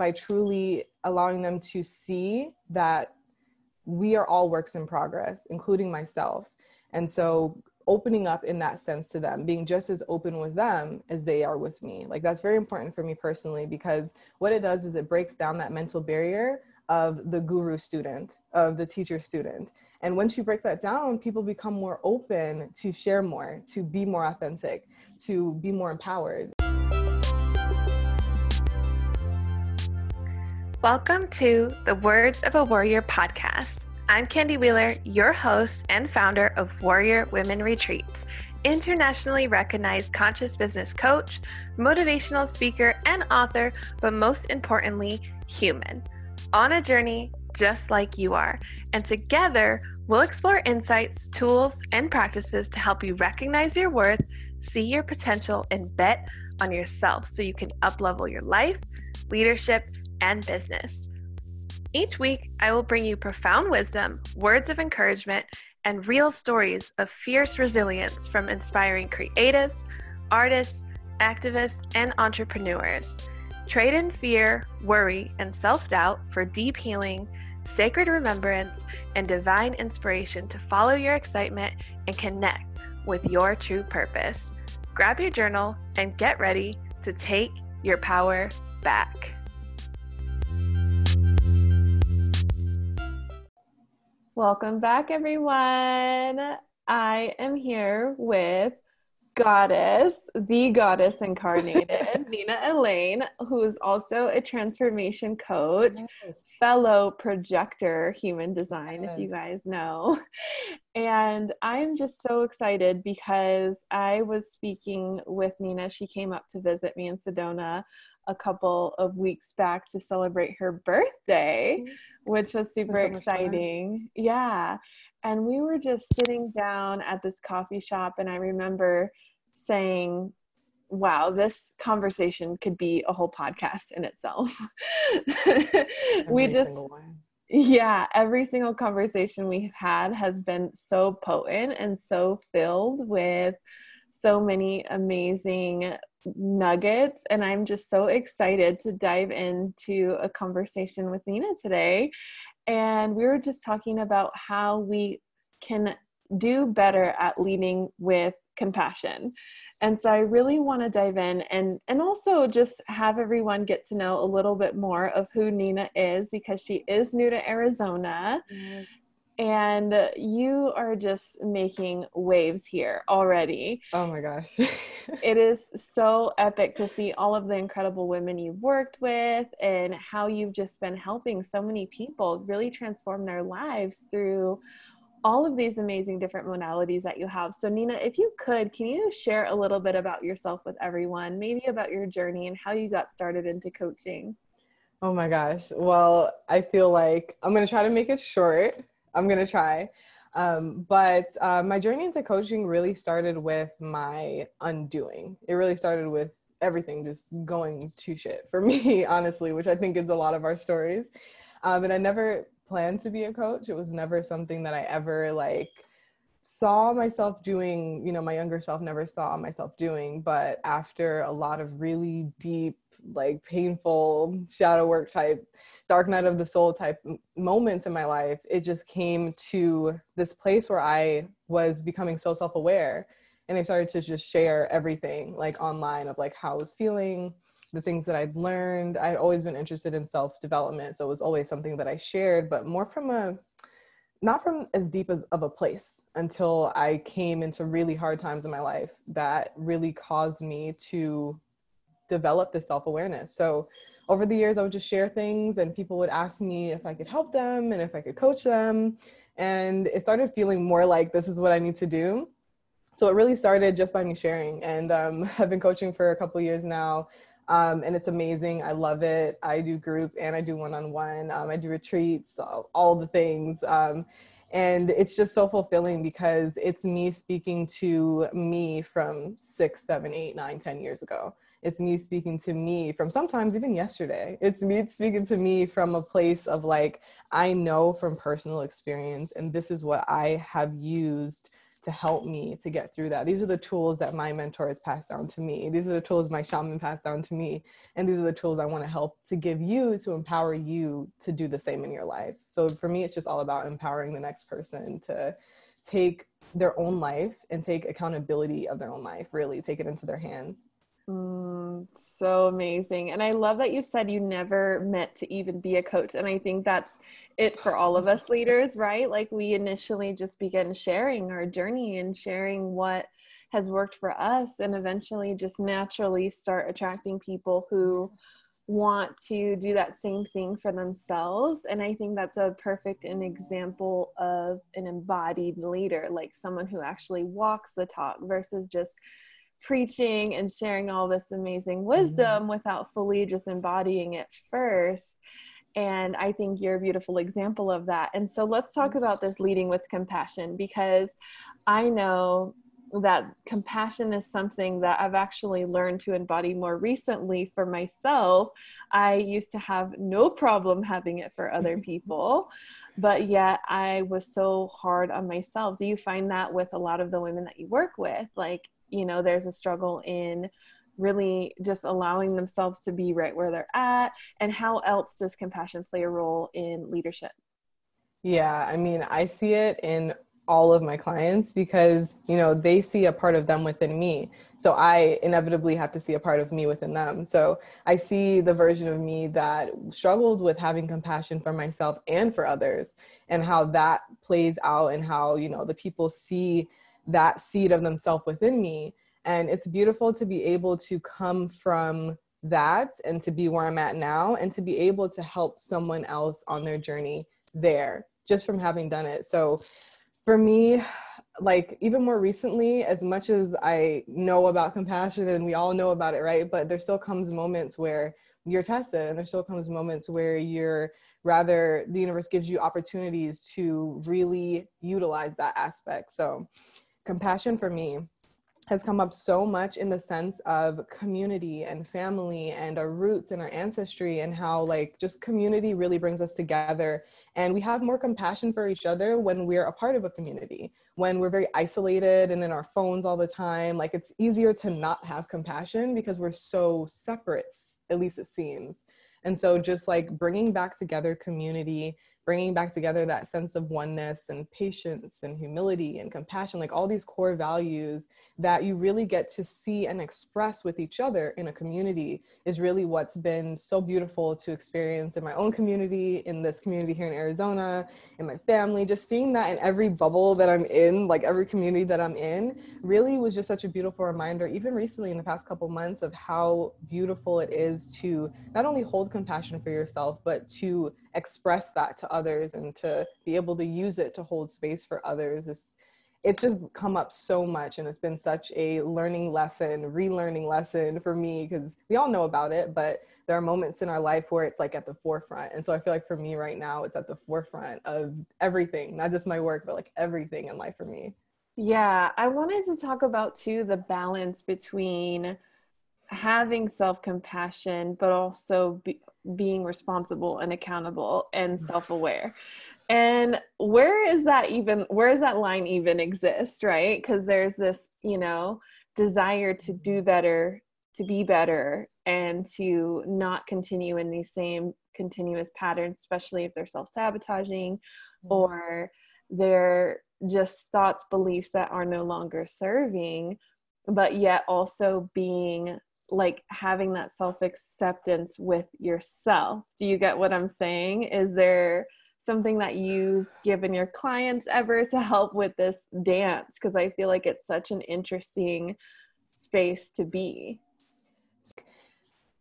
by truly allowing them to see that we are all works in progress, including myself. And so opening up in that sense to them, being just as open with them as they are with me. Like that's very important for me personally because what it does is it breaks down that mental barrier of the guru student, of the teacher student. And once you break that down, people become more open to share more, to be more authentic, to be more empowered. Welcome to the Words of a Warrior podcast. I'm Candy Wheeler, your host and founder of Warrior Women Retreats, internationally recognized conscious business coach, motivational speaker, and author, but most importantly, human. On a journey just like you are. And together, we'll explore insights, tools, and practices to help you recognize your worth, see your potential, and bet on yourself so you can uplevel your life, leadership, and business. Each week, I will bring you profound wisdom, words of encouragement, and real stories of fierce resilience from inspiring creatives, artists, activists, and entrepreneurs. Trade in fear, worry, and self doubt for deep healing, sacred remembrance, and divine inspiration to follow your excitement and connect with your true purpose. Grab your journal and get ready to take your power back. Welcome back, everyone. I am here with goddess, the goddess incarnated, Nina Elaine, who is also a transformation coach, yes. fellow projector human design, yes. if you guys know. And I'm just so excited because I was speaking with Nina. She came up to visit me in Sedona a couple of weeks back to celebrate her birthday, mm-hmm. Which was super so exciting. Yeah. And we were just sitting down at this coffee shop, and I remember saying, Wow, this conversation could be a whole podcast in itself. we just, yeah, every single conversation we've had has been so potent and so filled with so many amazing nuggets and i'm just so excited to dive into a conversation with nina today. And we were just talking about how we can do better at leading with compassion. And so i really want to dive in and and also just have everyone get to know a little bit more of who nina is because she is new to arizona and you are just making waves here already. Oh my gosh. it is so epic to see all of the incredible women you've worked with and how you've just been helping so many people really transform their lives through all of these amazing different modalities that you have. So, Nina, if you could, can you share a little bit about yourself with everyone, maybe about your journey and how you got started into coaching? Oh my gosh. Well, I feel like I'm going to try to make it short I'm gonna try. Um, but uh, my journey into coaching really started with my undoing. It really started with everything just going to shit for me, honestly, which I think is a lot of our stories. Um, and I never planned to be a coach. It was never something that I ever like saw myself doing, you know, my younger self never saw myself doing. But after a lot of really deep, like painful shadow work type dark night of the soul type moments in my life, it just came to this place where I was becoming so self aware. And I started to just share everything like online of like how I was feeling, the things that I'd learned. I'd always been interested in self development. So it was always something that I shared, but more from a, not from as deep as of a place until I came into really hard times in my life that really caused me to develop this self awareness. So over the years, I would just share things and people would ask me if I could help them and if I could coach them. And it started feeling more like this is what I need to do. So it really started just by me sharing. And um, I've been coaching for a couple years now. Um, and it's amazing. I love it. I do group and I do one on one. I do retreats, all, all the things. Um, and it's just so fulfilling because it's me speaking to me from six, seven, eight, nine, ten years ago. It's me speaking to me from sometimes even yesterday. It's me speaking to me from a place of like, I know from personal experience, and this is what I have used to help me to get through that. These are the tools that my mentors passed down to me. These are the tools my shaman passed down to me. And these are the tools I want to help to give you to empower you to do the same in your life. So for me, it's just all about empowering the next person to take their own life and take accountability of their own life, really take it into their hands. Mm, so amazing. And I love that you said you never meant to even be a coach. And I think that's it for all of us leaders, right? Like we initially just begin sharing our journey and sharing what has worked for us and eventually just naturally start attracting people who want to do that same thing for themselves and i think that's a perfect an example of an embodied leader like someone who actually walks the talk versus just preaching and sharing all this amazing mm-hmm. wisdom mm-hmm. without fully just embodying it first. And I think you're a beautiful example of that. And so let's talk about this leading with compassion because I know that compassion is something that I've actually learned to embody more recently for myself. I used to have no problem having it for other people, but yet I was so hard on myself. Do you find that with a lot of the women that you work with? Like, you know there's a struggle in really just allowing themselves to be right where they're at and how else does compassion play a role in leadership? Yeah i mean i see it in all of my clients because you know they see a part of them within me. So i inevitably have to see a part of me within them. So i see the version of me that struggled with having compassion for myself and for others and how that plays out and how you know the people see that seed of themselves within me. And it's beautiful to be able to come from that and to be where i'm at now and to be able to help someone else on their journey there just from having done it. So for me like even more recently as much as i know about compassion and we all know about it right? But there still comes moments where you're tested and there still comes moments where you're rather the universe gives you opportunities to really utilize that aspect. So compassion for me has come up so much in the sense of community and family and our roots and our ancestry and how like just community really brings us together. And we have more compassion for each other when we're a part of a community when we're very isolated and in our phones all the time. Like it's easier to not have compassion because we're so separate at least it seems. And so just like bringing back together community bringing back together that sense of oneness and patience and humility and compassion, like all these core values that you really get to see and express with each other in a community is really what's been so beautiful to experience in my own community, in this community here in Arizona, in my family. Just seeing that in every bubble that I'm in, like every community that I'm in, really was just such a beautiful reminder, even recently in the past couple months, of how beautiful it is to not only hold compassion for yourself, but to express that to others and to be able to use it to hold space for others. Is it's just come up so much and it's been such a learning lesson relearning lesson for me because we all know about it but there are moments in our life where it's like at the forefront. And so i feel like for me right now it's at the forefront of everything not just my work but like everything in life for me. Yeah i wanted to talk about too the balance between having self-compassion but also be, being responsible and accountable and mm. self-aware and where is that even where does that line even exist right because there's this you know desire to do better to be better and to not continue in these same continuous patterns especially if they're self-sabotaging mm-hmm. or they're just thoughts beliefs that are no longer serving but yet also being like having that self acceptance with yourself. Do you get what I'm saying? Is there something that you've given your clients ever to help with this dance? Because I feel like it's such an interesting space to be.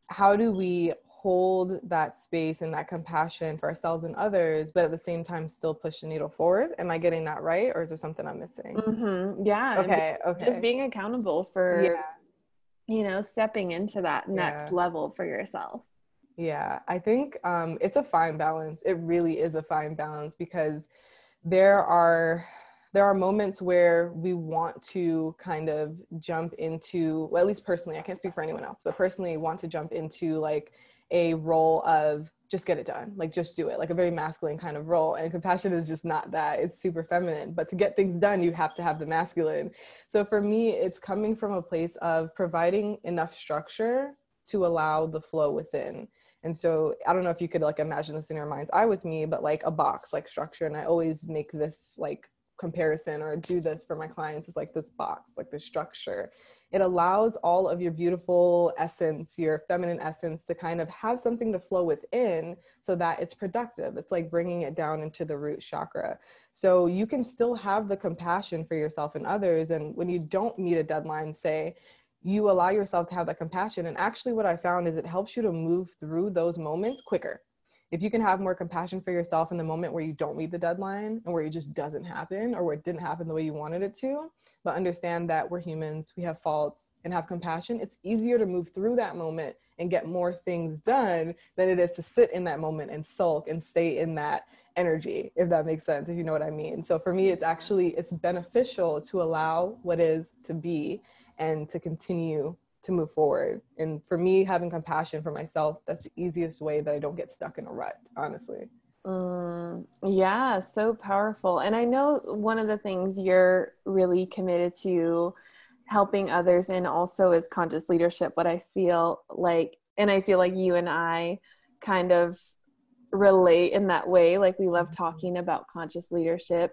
How do we hold that space and that compassion for ourselves and others, but at the same time still push the needle forward? Am I getting that right, or is there something I'm missing? Mm-hmm. Yeah. Okay. Okay. Just being accountable for yeah you know stepping into that next yeah. level for yourself yeah i think um, it's a fine balance it really is a fine balance because there are there are moments where we want to kind of jump into well at least personally i can't speak for anyone else but personally want to jump into like a role of just get it done like just do it like a very masculine kind of role and compassion is just not that it's super feminine but to get things done you have to have the masculine. So for me it's coming from a place of providing enough structure to allow the flow within. And so i don't know if you could like imagine this in your mind's eye with me but like a box like structure and i always make this like comparison or do this for my clients is like this box like the structure it allows all of your beautiful essence, your feminine essence, to kind of have something to flow within so that it's productive. It's like bringing it down into the root chakra. So you can still have the compassion for yourself and others. And when you don't meet a deadline, say, you allow yourself to have that compassion. And actually, what I found is it helps you to move through those moments quicker if you can have more compassion for yourself in the moment where you don't meet the deadline and where it just doesn't happen or where it didn't happen the way you wanted it to, but understand that we're humans, we have faults, and have compassion, it's easier to move through that moment and get more things done than it is to sit in that moment and sulk and stay in that energy if that makes sense if you know what i mean. So for me it's actually it's beneficial to allow what is to be and to continue to move forward. And for me, having compassion for myself, that's the easiest way that I don't get stuck in a rut, honestly. Mm, yeah, so powerful. And I know one of the things you're really committed to helping others in also is conscious leadership. What I feel like, and I feel like you and I kind of relate in that way. Like we love mm-hmm. talking about conscious leadership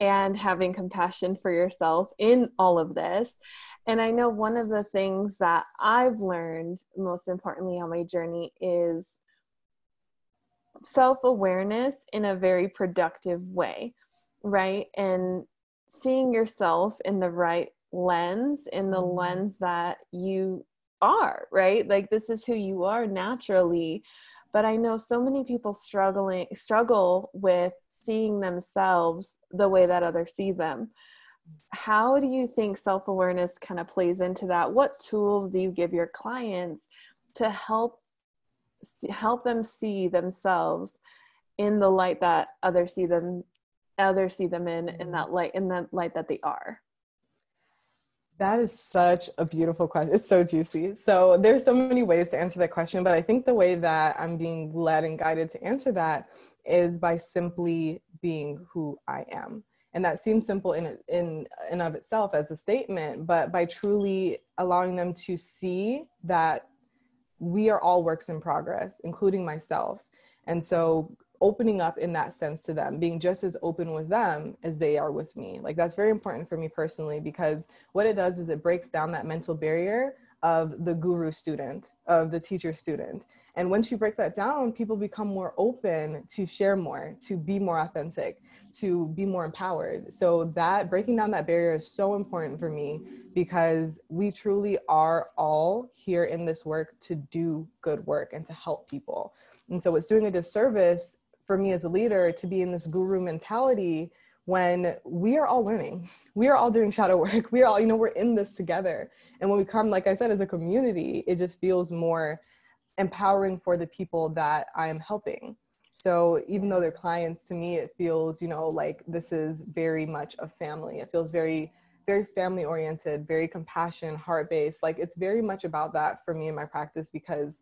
and having compassion for yourself in all of this. And I know one of the things that I've learned most importantly on my journey is self awareness in a very productive way, right? And seeing yourself in the right lens, in the mm-hmm. lens that you are, right? Like this is who you are naturally. But I know so many people struggling struggle with seeing themselves the way that others see them how do you think self-awareness kind of plays into that what tools do you give your clients to help help them see themselves in the light that others see them others see them in in mm-hmm. that light in that light that they are that is such a beautiful question. It's so juicy. So there's so many ways to answer that question, but I think the way that I'm being led and guided to answer that is by simply being who I am and that seems simple in in and of itself as a statement but by truly allowing them to see that we are all works in progress including myself. And so opening up in that sense to them being just as open with them as they are with me. Like that's very important for me personally because what it does is it breaks down that mental barrier of the guru student of the teacher student. And once you break that down people become more open to share more to be more authentic to be more empowered. So that breaking down that barrier is so important for me because we truly are all here in this work to do good work and to help people. And so it's doing a disservice for me as a leader to be in this guru mentality when we are all learning. We are all doing shadow work. We are all, you know, we're in this together. And when we come, like I said, as a community, it just feels more empowering for the people that I am helping. So even though they're clients, to me, it feels, you know, like this is very much a family. It feels very, very family oriented, very compassion, heart based. Like it's very much about that for me in my practice because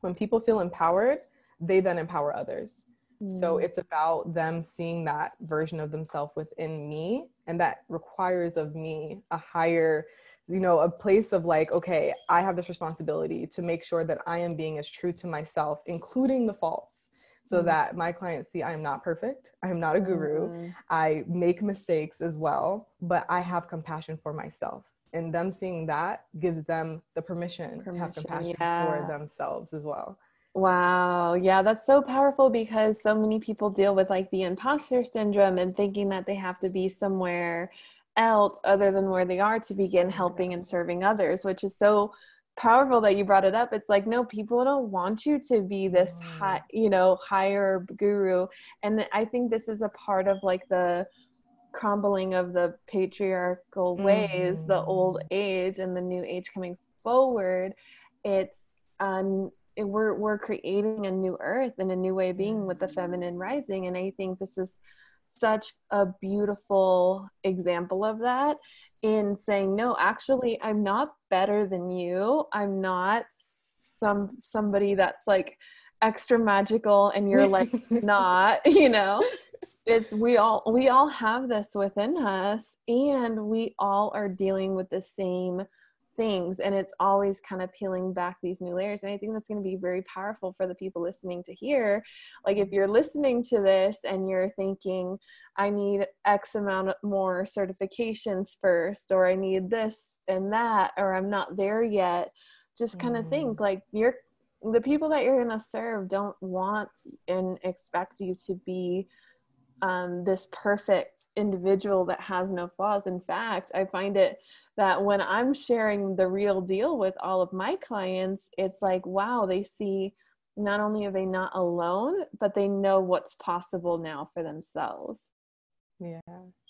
when people feel empowered, they then empower others. Mm. So it's about them seeing that version of themselves within me. And that requires of me a higher, you know, a place of like, okay, I have this responsibility to make sure that I am being as true to myself, including the faults so mm-hmm. that my clients see I am not perfect. I am not a guru. Mm-hmm. I make mistakes as well, but I have compassion for myself. And them seeing that gives them the permission, permission to have compassion yeah. for themselves as well. Wow. Yeah, that's so powerful because so many people deal with like the imposter syndrome and thinking that they have to be somewhere else other than where they are to begin helping and serving others, which is so powerful that you brought it up it's like no people don't want you to be this high you know higher guru and i think this is a part of like the crumbling of the patriarchal ways mm-hmm. the old mm. age and the new age coming forward it's um it, we're we're creating a new earth and a new way of being yes. with the feminine rising and i think this is such a beautiful example of that in saying, no, actually, I'm not better than you. I'm not some somebody that's like extra magical and you're like not you know it's we all we all have this within us and we all are dealing with the same things and it's always kind of peeling back these new layers and i think that's going to be very powerful for the people listening to hear like if you're listening to this and you're thinking i need x amount more certifications first or i need this and that or i'm not there yet just kind of mm. think like you're the people that you're going to serve don't want and expect you to be um, this perfect individual that has no flaws. In fact, I find it that when I'm sharing the real deal with all of my clients, it's like, wow, they see not only are they not alone, but they know what's possible now for themselves. Yeah,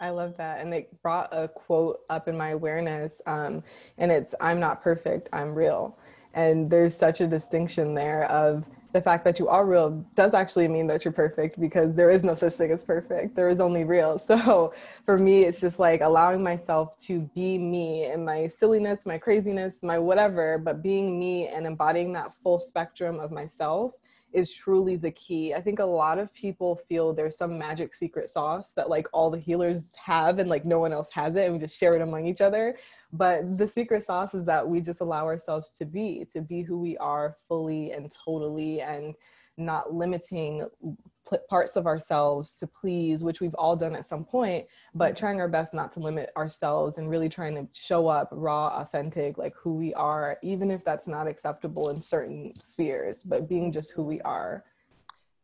I love that. And it brought a quote up in my awareness. Um, and it's, I'm not perfect, I'm real. And there's such a distinction there of the fact that you are real does actually mean that you're perfect because there is no such thing as perfect. There is only real. So for me, it's just like allowing myself to be me and my silliness, my craziness, my whatever, but being me and embodying that full spectrum of myself is truly the key. I think a lot of people feel there's some magic secret sauce that like all the healers have and like no one else has it and we just share it among each other. But the secret sauce is that we just allow ourselves to be, to be who we are fully and totally and not limiting parts of ourselves to please, which we've all done at some point, but mm-hmm. trying our best not to limit ourselves and really trying to show up raw, authentic, like who we are, even if that's not acceptable in certain spheres, but being just who we are.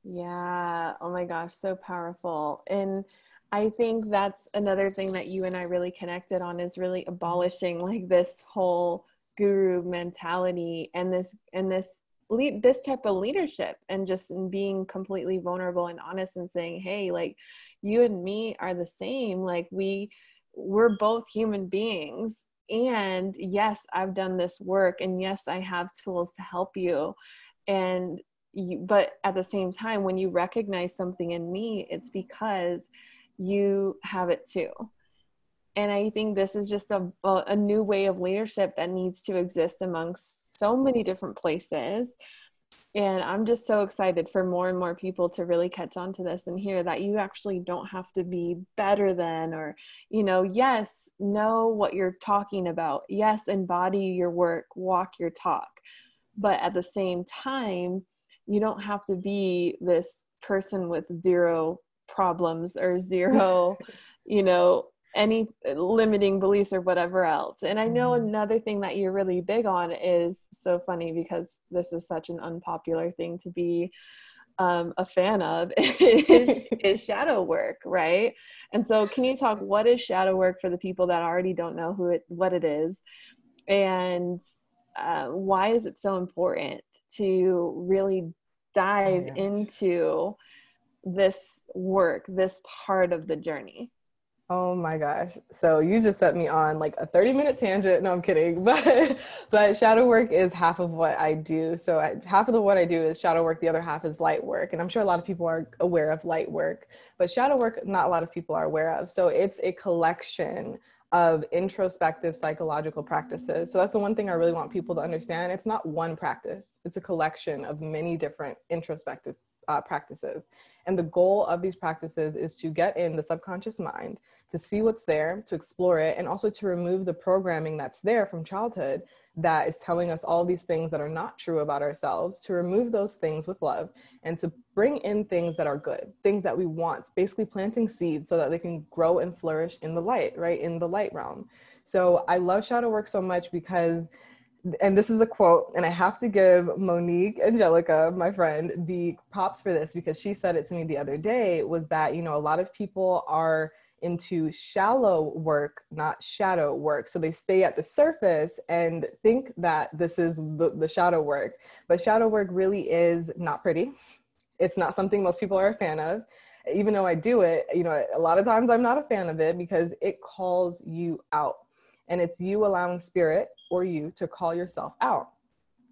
Yeah. Oh my gosh, so powerful. And I think that's another thing that you and I really connected on is really abolishing like this whole guru mentality and this and this lead this type of leadership and just being completely vulnerable and honest and saying hey like you and me are the same. Like we we're both human beings. And yes i've done this work and yes i have tools to help you. And you, but at the same time when you recognize something in me it's because you have it too and i think this is just a, a new way of leadership that needs to exist amongst so many different places. And i'm just so excited for more and more people to really catch on to this and hear that you actually don't have to be better than or you know yes know what you're talking about. Yes embody your work walk your talk. But at the same time you don't have to be this person with zero problems or zero you know any limiting beliefs or whatever else. And I know mm-hmm. another thing that you're really big on is so funny because this is such an unpopular thing to be um, a fan of is, is, shadow work, right? And so, can you talk what is shadow work for the people that already don't know who it what it is, and uh, why is it so important to really dive oh into this work, this part of the journey? Oh my gosh. So you just set me on like a 30 minute tangent. No, I'm kidding. But but shadow work is half of what I do. So I, half of the what I do is shadow work, the other half is light work. And I'm sure a lot of people are aware of light work, but shadow work not a lot of people are aware of. So it's a collection of introspective psychological practices. So that's the one thing I really want people to understand. It's not one practice. It's a collection of many different introspective uh, practices. And the goal of these practices is to get in the subconscious mind, to see what's there, to explore it, and also to remove the programming that's there from childhood that is telling us all these things that are not true about ourselves, to remove those things with love and to bring in things that are good, things that we want, basically planting seeds so that they can grow and flourish in the light, right? In the light realm. So I love shadow work so much because and this is a quote, and I have to give Monique Angelica, my friend, the props for this because she said it to me the other day was that, you know, a lot of people are into shallow work, not shadow work. So they stay at the surface and think that this is the, the shadow work. But shadow work really is not pretty. It's not something most people are a fan of. Even though I do it, you know, a lot of times I'm not a fan of it because it calls you out and it's you allowing spirit or you to call yourself out.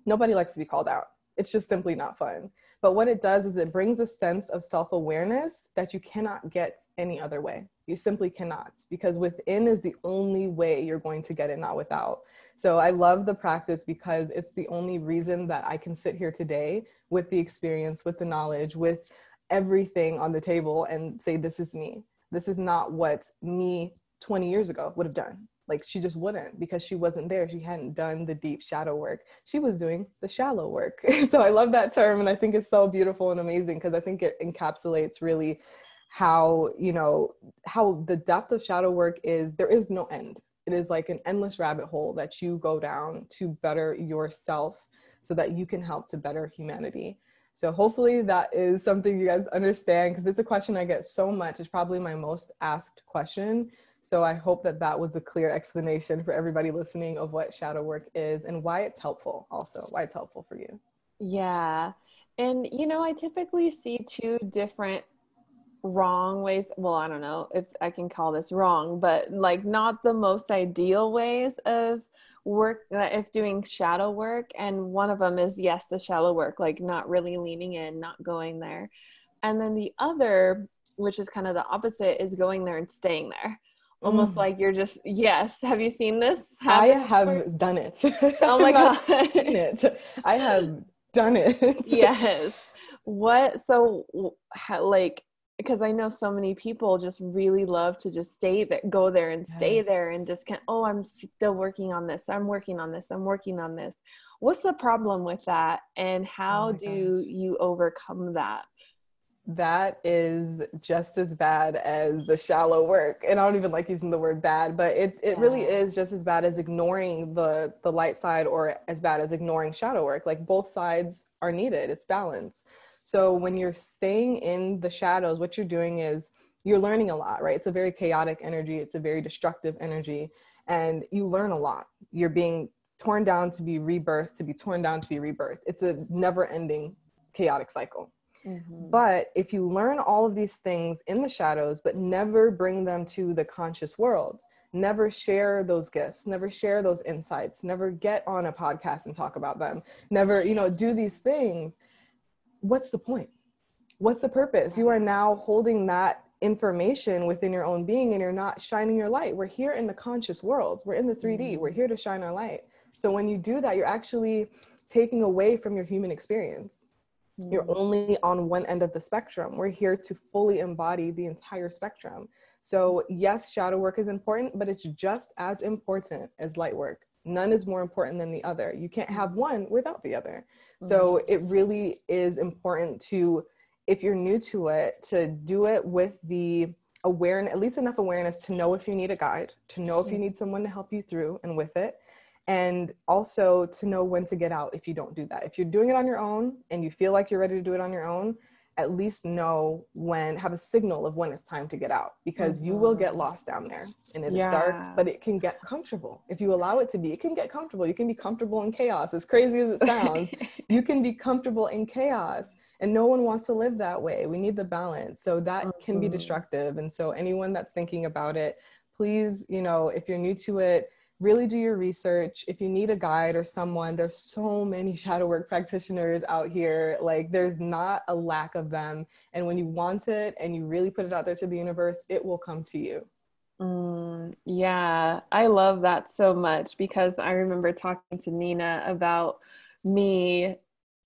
Nobody likes to be called out. It's just simply not fun. But what it does is it brings a sense of self awareness that you cannot get any other way. You simply cannot, because within is the only way you're going to get it, not without. So I love the practice because it's the only reason that I can sit here today with the experience, with the knowledge, with everything on the table and say, This is me. This is not what me 20 years ago would have done. Like she just wouldn't because she wasn't there. She hadn't done the deep shadow work. She was doing the shallow work. so I love that term and I think it's so beautiful and amazing because I think it encapsulates really how, you know, how the depth of shadow work is there is no end. It is like an endless rabbit hole that you go down to better yourself so that you can help to better humanity. So hopefully that is something you guys understand because it's a question I get so much. It's probably my most asked question. So I hope that that was a clear explanation for everybody listening of what shadow work is and why it's helpful also, why it's helpful for you. Yeah. And you know, I typically see two different wrong ways well i don't know if i can call this wrong but like not the most ideal ways of work uh, if doing shadow work and one of them is yes the shallow work like not really leaning in not going there and then the other which is kind of the opposite is going there and staying there almost mm. like you're just yes have you seen this i have before? done it oh my god it. i have done it yes what so like because I know so many people just really love to just stay there, go there and stay yes. there and just can, oh, I'm still working on this. I'm working on this. I'm working on this. What's the problem with that? And how oh do gosh. you overcome that? That is just as bad as the shallow work. And I don't even like using the word bad, but it, it yeah. really is just as bad as ignoring the, the light side or as bad as ignoring shadow work. Like both sides are needed. It's balance. So when you're staying in the shadows, what you're doing is you're learning a lot, right? It's a very chaotic energy, it's a very destructive energy, and you learn a lot. You're being torn down to be rebirthed, to be torn down to be rebirthed. It's a never ending chaotic cycle. Mm-hmm. But if you learn all of these things in the shadows, but never bring them to the conscious world, never share those gifts, never share those insights, never get on a podcast and talk about them, never, you know, do these things, what's the point? What's the purpose? You are now holding that information within your own being and you're not shining your light. We're here in the conscious world, we're in the 3D, we're here to shine our light. So when you do that, you're actually taking away from your human experience. You're mm. only on one end of the spectrum. We're here to fully embody the entire spectrum. So, yes, shadow work is important, but it's just as important as light work. None is more important than the other. You can't have one without the other. So mm-hmm. it really is important to, if you're new to it, to do it with the awareness, at least enough awareness to know if you need a guide, to know if you mm-hmm. need someone to help you through and with it. And also to know when to get out if you don't do that. If you're doing it on your own and you feel like you're ready to do it on your own, at least know when have a signal of when it's time to get out because mm-hmm. you will get mm-hmm. lost down there and it yeah. is dark but it can get comfortable if you allow it to be it can get comfortable you can be comfortable in chaos as crazy as it sounds you can be comfortable in chaos and no one wants to live that way we need the balance so that mm-hmm. can be mm-hmm. destructive and so anyone that's thinking about it please you know if you're new to it really do your research. If you need a guide or someone, there's so many shadow work practitioners out here. Like there's not a lack of them. And when you want it and you really put it out there to the universe, it will come to you. Mm, yeah, I love that so much because I remember talking to Nina about me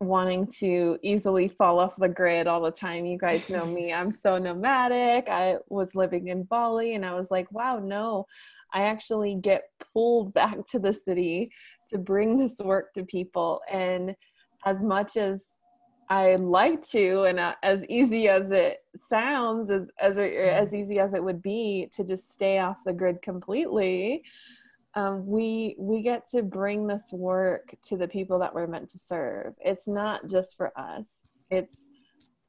wanting to easily fall off the grid all the time. You guys know me, I'm so nomadic. I was living in Bali and I was like, wow, no, I actually get pulled back to the city to bring this work to people. And as much as I like to, and uh, as easy as it sounds, as as as easy as it would be to just stay off the grid completely, um, we we get to bring this work to the people that we're meant to serve. It's not just for us. It's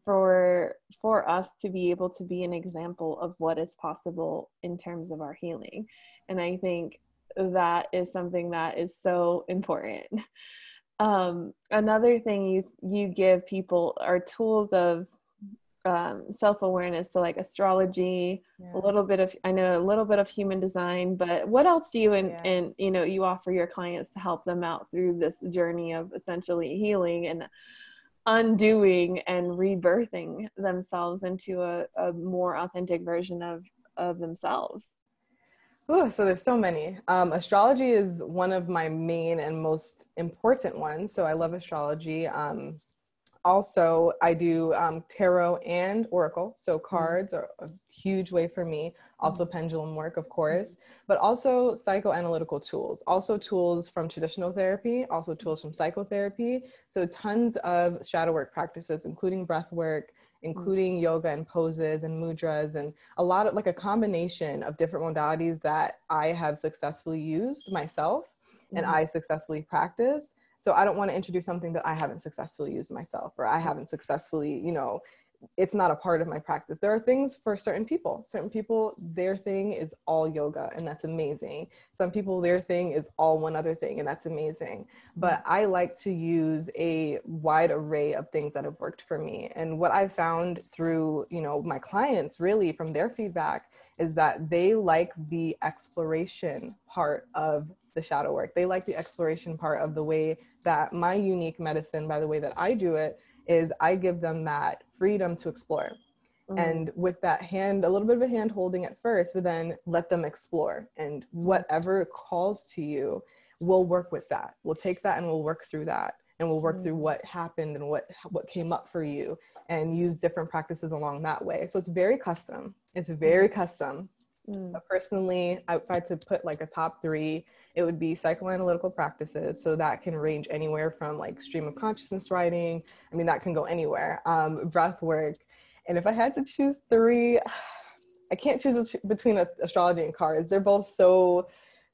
for for us to be able to be an example of what is possible in terms of our healing and i think that is something that is so important um, another thing you you give people are tools of um, self-awareness so like astrology yes. a little bit of i know a little bit of human design but what else do you and yeah. and you know you offer your clients to help them out through this journey of essentially healing and undoing and rebirthing themselves into a, a more authentic version of of themselves Ooh, so there's so many. Um, astrology is one of my main and most important ones. So I love astrology. Um, also, I do um, tarot and oracle. So mm-hmm. cards are a huge way for me. Also, mm-hmm. pendulum work, of course, but also psychoanalytical tools. Also, tools from traditional therapy. Also, tools from psychotherapy. So tons of shadow work practices, including breath work, including yoga and poses and mudras and a lot of like a combination of different modalities that I have successfully used myself mm-hmm. and I successfully practice. So I don't want to introduce something that I haven't successfully used myself or I haven't successfully, you know, it's not a part of my practice. There are things for certain people. Certain people, their thing is all yoga, and that's amazing. Some people, their thing is all one other thing, and that's amazing. But I like to use a wide array of things that have worked for me. And what I found through, you know, my clients really from their feedback is that they like the exploration part of the shadow work. They like the exploration part of the way that my unique medicine, by the way that I do it, is I give them that freedom to explore. Mm-hmm. And with that hand, a little bit of a hand holding at first, but then let them explore. And whatever calls to you, we'll work with that. We'll take that and we'll work through that. And we'll work mm-hmm. through what happened and what what came up for you and use different practices along that way. So it's very custom. It's very mm-hmm. custom. Mm. But personally, I, had to put like a top three, it would be psychoanalytical practices. So that can range anywhere from like stream of consciousness writing. I mean, that can go anywhere. Um, breath work. And if I had to choose three, I can't choose between astrology and cards. They're both so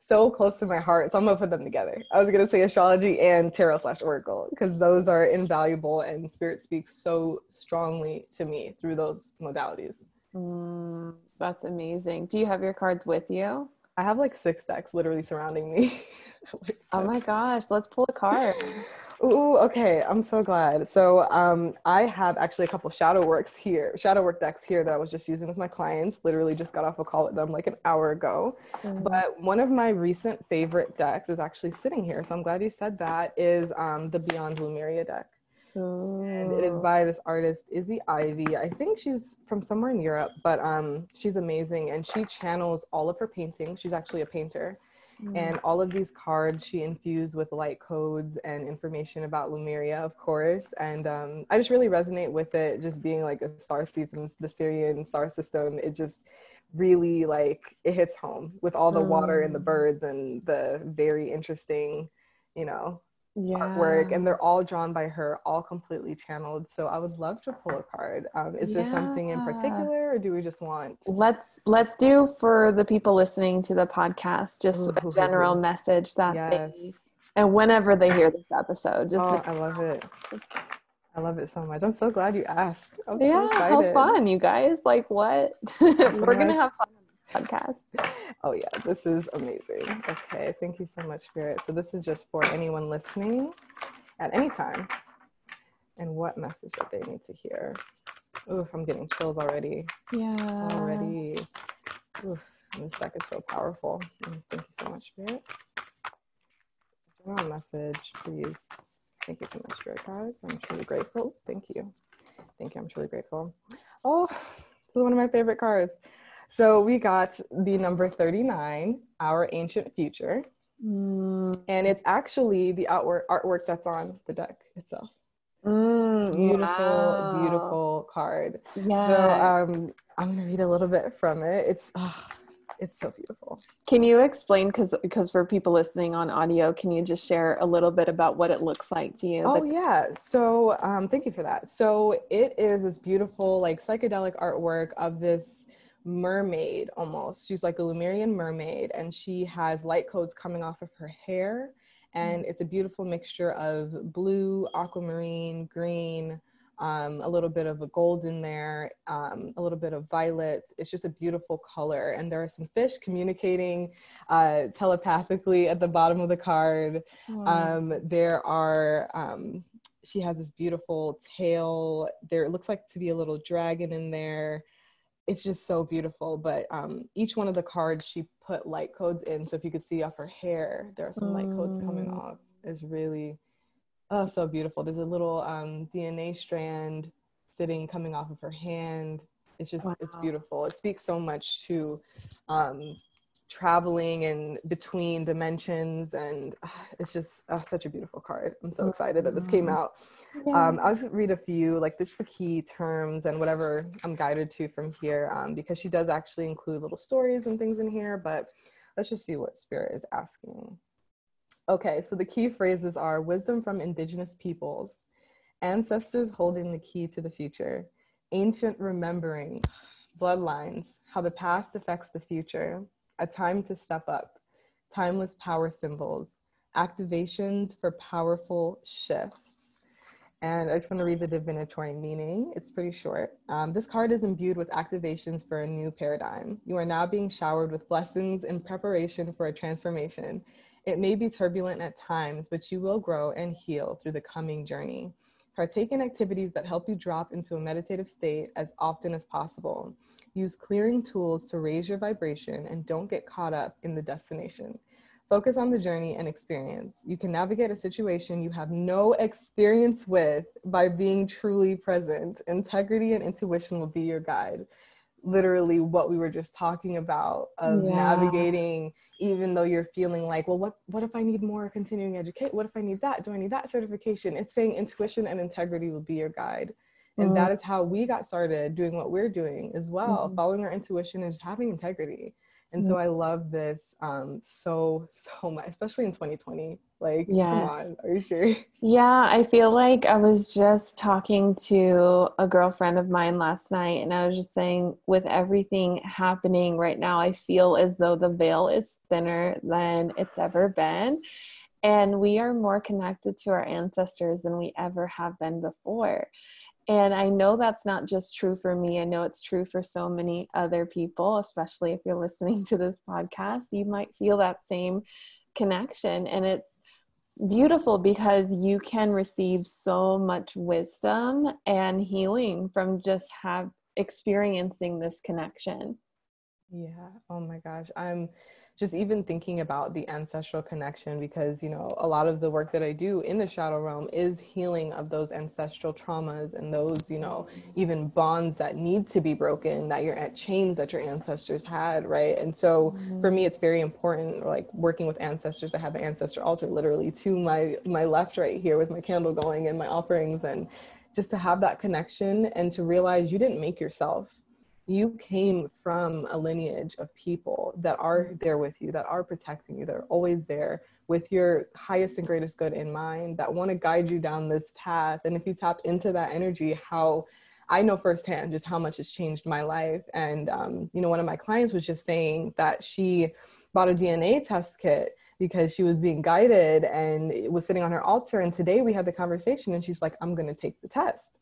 so close to my heart. So I'm gonna put them together. I was gonna say astrology and tarot slash oracle because those are invaluable and spirit speaks so strongly to me through those modalities. Mm, that's amazing. Do you have your cards with you? I have like six decks literally surrounding me. like oh my gosh, let's pull a card. Ooh, okay. I'm so glad. So um, I have actually a couple shadow works here, shadow work decks here that I was just using with my clients. Literally just got off a call with them like an hour ago. Mm-hmm. But one of my recent favorite decks is actually sitting here. So I'm glad you said that is um, the Beyond Lemuria deck. And it is by this artist, Izzy Ivy. I think she's from somewhere in Europe, but um, she's amazing. And she channels all of her paintings. She's actually a painter. Mm. And all of these cards she infused with light codes and information about Lemuria, of course. And um, I just really resonate with it, just being like a star seed from the Sirian star system. It just really like it hits home with all the mm. water and the mm. birds and the very interesting, you know, yeah. artwork and they're all drawn by her all completely channeled so i would love to pull a card um, is yeah. there something in particular or do we just want let's let's do for the people listening to the podcast just Ooh. a general message that yes. they and whenever they hear this episode just oh, i love it i love it so much i'm so glad you asked I'm yeah so how fun you guys like what we're gonna have fun podcast. Oh, yeah, this is amazing. Okay, thank you so much, Spirit. So, this is just for anyone listening at any time and what message that they need to hear. Oof, I'm getting chills already. Yeah. Already. Oof, this deck is so powerful. Mm, thank you so much, Spirit. Message, please. Thank you so much, Spirit guys. I'm truly grateful. Thank you. Thank you. I'm truly grateful. Oh, this is one of my favorite cards. So we got the number 39, Our Ancient Future. Mm. And it's actually the artwork, artwork that's on the deck itself. Mm, beautiful, wow. beautiful card. Yes. So um, I'm gonna read a little bit from it. It's oh, it's so beautiful. Can you explain because because for people listening on audio, can you just share a little bit about what it looks like to you? Oh yeah. So um, thank you for that. So it is this beautiful like psychedelic artwork of this mermaid almost. She's like a Lemurian mermaid, and she has light codes coming off of her hair. And it's a beautiful mixture of blue, aquamarine, green, um, a little bit of a gold in there, um, a little bit of violet. It's just a beautiful color. And there are some fish communicating uh, telepathically at the bottom of the card. Wow. Um, there are, um, she has this beautiful tail. There looks like to be a little dragon in there it's just so beautiful. But um, each one of the cards she put light codes in. So if you could see off her hair, there are some mm. light codes coming mm. off. It's really Oh, so beautiful. There's a little um, DNA strand sitting coming off of her hand. It's just, wow. it's beautiful. It speaks so much to um, traveling and between dimensions and uh, it's just uh, such a beautiful card i'm so excited that this came mm-hmm. out yeah. um, i'll just read a few like just the key terms and whatever i'm guided to from here um, because she does actually include little stories and things in here but let's just see what spirit is asking okay so the key phrases are wisdom from indigenous peoples ancestors holding the key to the future ancient remembering bloodlines how the past affects the future a time to step up, timeless power symbols, activations for powerful shifts. And I just want to read the divinatory meaning. It's pretty short. Um, this card is imbued with activations for a new paradigm. You are now being showered with blessings in preparation for a transformation. It may be turbulent at times, but you will grow and heal through the coming journey. Partake in activities that help you drop into a meditative state as often as possible. Use clearing tools to raise your vibration and don't get caught up in the destination. Focus on the journey and experience. You can navigate a situation you have no experience with by being truly present. Integrity and intuition will be your guide. Literally, what we were just talking about of yeah. navigating, even though you're feeling like, well, what, what if I need more continuing education? What if I need that? Do I need that certification? It's saying intuition and integrity will be your guide and mm-hmm. that is how we got started doing what we're doing as well mm-hmm. following our intuition and just having integrity and mm-hmm. so i love this um so so much especially in 2020 like yes. come on are you serious yeah i feel like i was just talking to a girlfriend of mine last night and i was just saying with everything happening right now i feel as though the veil is thinner than it's ever been and we are more connected to our ancestors than we ever have been before and I know that's not just true for me. I know it's true for so many other people, especially if you're listening to this podcast. You might feel that same connection. And it's beautiful because you can receive so much wisdom and healing from just have experiencing this connection. Yeah. Oh my gosh. I'm just even thinking about the ancestral connection because you know a lot of the work that i do in the shadow realm is healing of those ancestral traumas and those you know even bonds that need to be broken that you're at chains that your ancestors had right? And so mm-hmm. for me it's very important like working with ancestors. I have an ancestor altar literally to my my left right here with my candle going and my offerings and just to have that connection and to realize you didn't make yourself you came from a lineage of people that are there with you, that are protecting you, that are always there with your highest and greatest good in mind, that want to guide you down this path. And if you tap into that energy, how I know firsthand just how much it's changed my life. And, um, you know, one of my clients was just saying that she bought a DNA test kit because she was being guided and was sitting on her altar. And today we had the conversation and she's like, I'm going to take the test.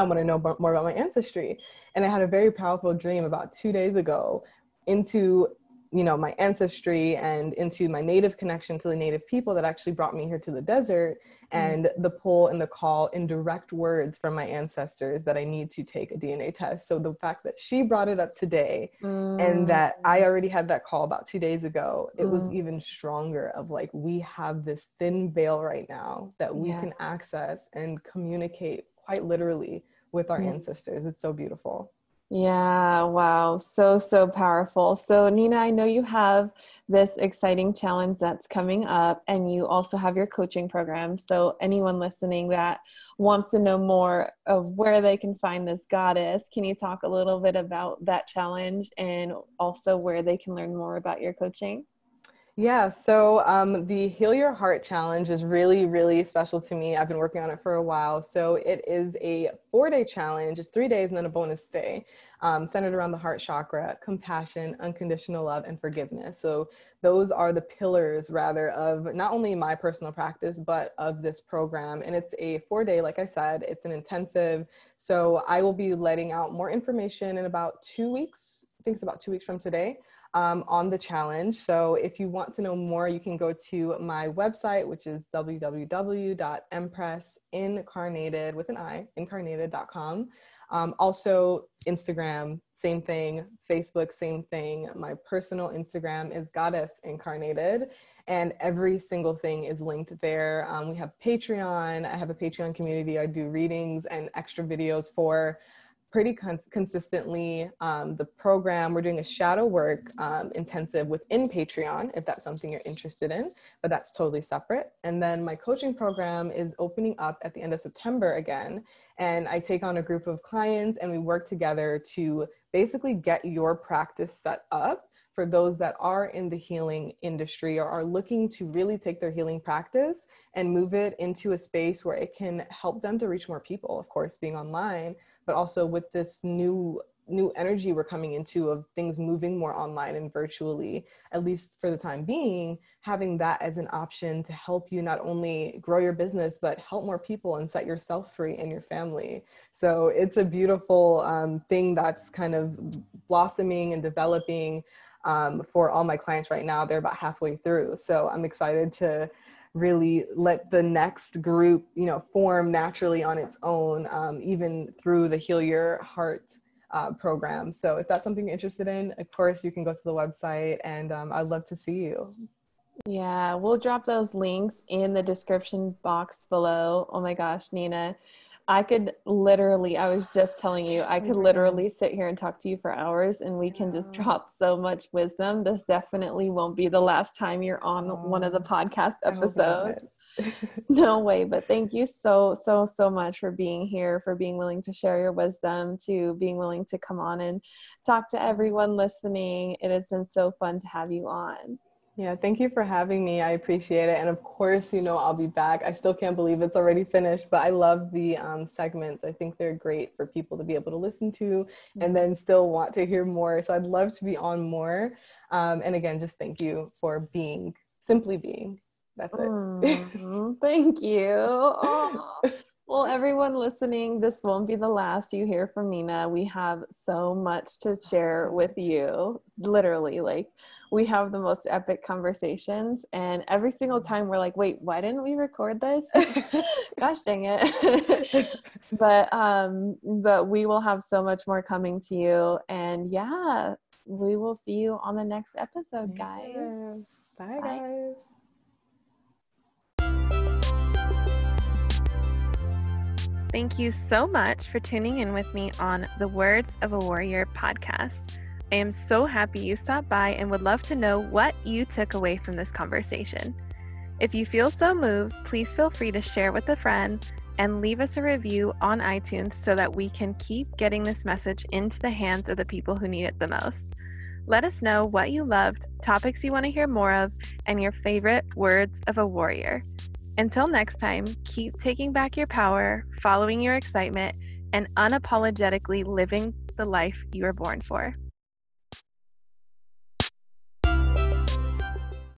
I want to know more about my ancestry. And I had a very powerful dream about two days ago into, you know, my ancestry and into my native connection to the native people that actually brought me here to the desert mm. and the pull and the call in direct words from my ancestors that I need to take a DNA test. So the fact that she brought it up today mm. and that I already had that call about two days ago, it mm. was even stronger of like, we have this thin veil right now that we yeah. can access and communicate quite literally with our ancestors. It's so beautiful. Yeah, wow. So, so powerful. So, Nina, I know you have this exciting challenge that's coming up, and you also have your coaching program. So, anyone listening that wants to know more of where they can find this goddess, can you talk a little bit about that challenge and also where they can learn more about your coaching? Yeah, so um, the Heal Your Heart Challenge is really, really special to me. I've been working on it for a while. So it is a four day challenge, it's three days and then a bonus day, um, centered around the heart chakra, compassion, unconditional love, and forgiveness. So those are the pillars, rather, of not only my personal practice, but of this program. And it's a four day, like I said, it's an intensive. So I will be letting out more information in about two weeks. I think it's about two weeks from today um, on the challenge. So if you want to know more, you can go to my website, which is www.empressincarnated with an I, incarnated.com. Um, also, Instagram, same thing. Facebook, same thing. My personal Instagram is Goddess Incarnated. and every single thing is linked there. Um, we have Patreon. I have a Patreon community. I do readings and extra videos for pretty con- consistently um, the program we're doing a shadow work um, intensive within patreon if that's something you're interested in but that's totally separate. And then my coaching program is opening up at the end of september again and i take on a group of clients and we work together to basically get your practice set up for those that are in the healing industry or are looking to really take their healing practice and move it into a space where it can help them to reach more people of course being online but also with this new new energy we're coming into of things moving more online and virtually at least for the time being having that as an option to help you not only grow your business but help more people and set yourself free and your family. So it's a beautiful um, thing that's kind of blossoming and developing um, for all my clients right now. They're about halfway through. So i'm excited to really let the next group you know form naturally on its own um, even through the heal your heart uh, program. So if that's something you're interested in of course you can go to the website and um, i'd love to see you. Yeah we'll drop those links in the description box below. Oh my gosh nina I could literally, I was just telling you, I could literally sit here and talk to you for hours and we can just drop so much wisdom. This definitely won't be the last time you're on one of the podcast episodes. no way, but thank you so, so, so much for being here, for being willing to share your wisdom, to being willing to come on and talk to everyone listening. It has been so fun to have you on. Yeah, thank you for having me. I appreciate it. And of course, you know, I'll be back. I still can't believe it's already finished, but I love the um, segments. I think they're great for people to be able to listen to and mm-hmm. then still want to hear more. So I'd love to be on more. Um, and again, just thank you for being, simply being. That's it. Mm, thank you. Everyone listening, this won't be the last you hear from Nina. We have so much to share with you. Literally, like, we have the most epic conversations. And every single time we're like, wait, why didn't we record this? Gosh dang it. but, um, but we will have so much more coming to you. And yeah, we will see you on the next episode, guys. Yeah. Bye, Bye, guys. Thank you so much for tuning in with me on the Words of a Warrior podcast. I am so happy you stopped by and would love to know what you took away from this conversation. If you feel so moved, please feel free to share with a friend and leave us a review on iTunes so that we can keep getting this message into the hands of the people who need it the most. Let us know what you loved, topics you want to hear more of, and your favorite words of a warrior. Until next time, keep taking back your power, following your excitement, and unapologetically living the life you were born for.